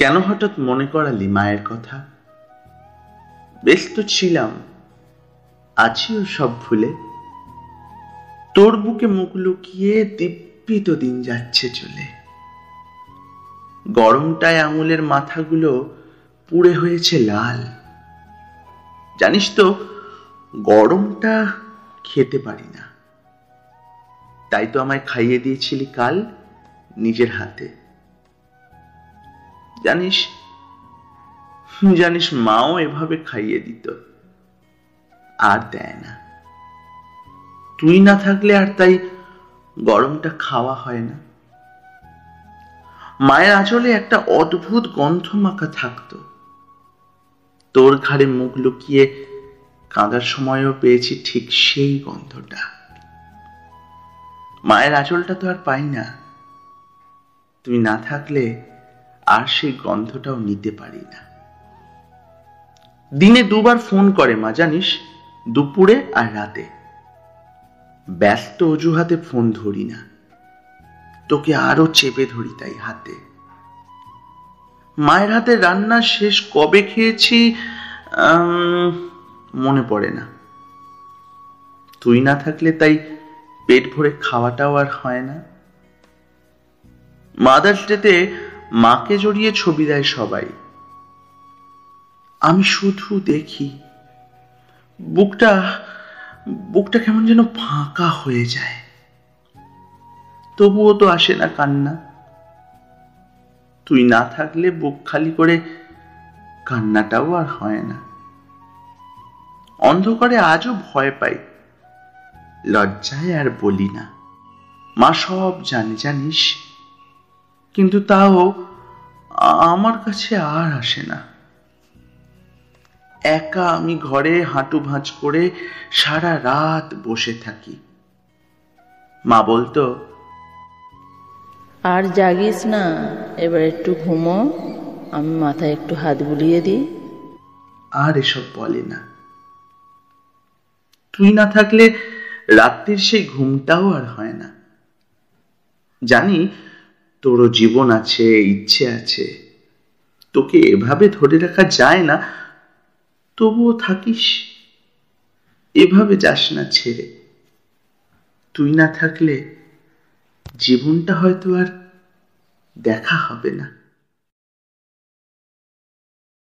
কেন হঠাৎ মনে করালি মায়ের কথা? বেশ তো ছিলাম। আছিও সব ভুলে। তোর বুকে মুখ লুকিয়ে দিব্যিত দিন যাচ্ছে চলে। গরমটায় আঙুলের মাথাগুলো পুড়ে হয়েছে লাল। জানিস তো, গরমটা খেতে পারি না। তাই তো আমায় খাইয়ে দিয়েছিলি কাল নিজের হাতে। জানিস? জানিস মাও এভাবে খাইয়ে দিত। আর দেয় না। তুই না থাকলে আর তাই গরমটা খাওয়া হয় না। মায়ের আঁচলে একটা অদ্ভুত গন্ধ মাখা থাকতো। তোর ঘাড়ে মুখ লুকিয়ে কাঁদার সময়ও পেয়েছি ঠিক সেই গন্ধটা। মায়ের আঁচলটা তো আর পাই না। তুমি না থাকলে আর সেই গন্ধটাও নিতে পারি না। দিনে দুবার ফোন করে মা, জানিস, দুপুরে আর রাতে। ব্যস্ত অজুহাতে ফোন ধরি না। তোকে আরও চেপে ধরি তাই হাতে। মায়ের হাতে রান্না শেষ কবে খেয়েছি মনে পড়ে না। তুই না থাকলে তাই পেট ভরে খাওয়াটাও আর হয় না। মাদার্স ডেতে মাকে জড়িয়ে ছবি দেয় সবাই। আমি শুধু দেখি। বুকটা বুকটা কেমন যেন ফাঁকা হয়ে যায়। তবুও তো আসে না কান্না। তুই না থাকলে বুক খালি করে কান্নাটাও আর হয় না। অন্ধকারে আজও ভয় পাই। লজ্জায় আর বলি না। মা সব জানে, জানিস? কিন্তু তাও আমার কাছে আর আসে না। একা আমি ঘরে হাঁটু ভাঁজ করে সারা রাত বসে থাকি। মা বলতো আর জাগিস না এবার একটু ঘুমো আমি মাথায় একটু হাত বুলিয়ে দিই। আর এসব বলে না। তুই না থাকলে রাত্রির সেই ঘুমটাও আর হয় না। জানি তোরও জীবন আছে, ইচ্ছে আছে। তোকে এভাবে ধরে রাখা যায় না, তবুও থাকিস। এভাবে যাস না ছেড়ে। তুই না থাকলে জীবনটা হয়তো আর দেখা হবে না।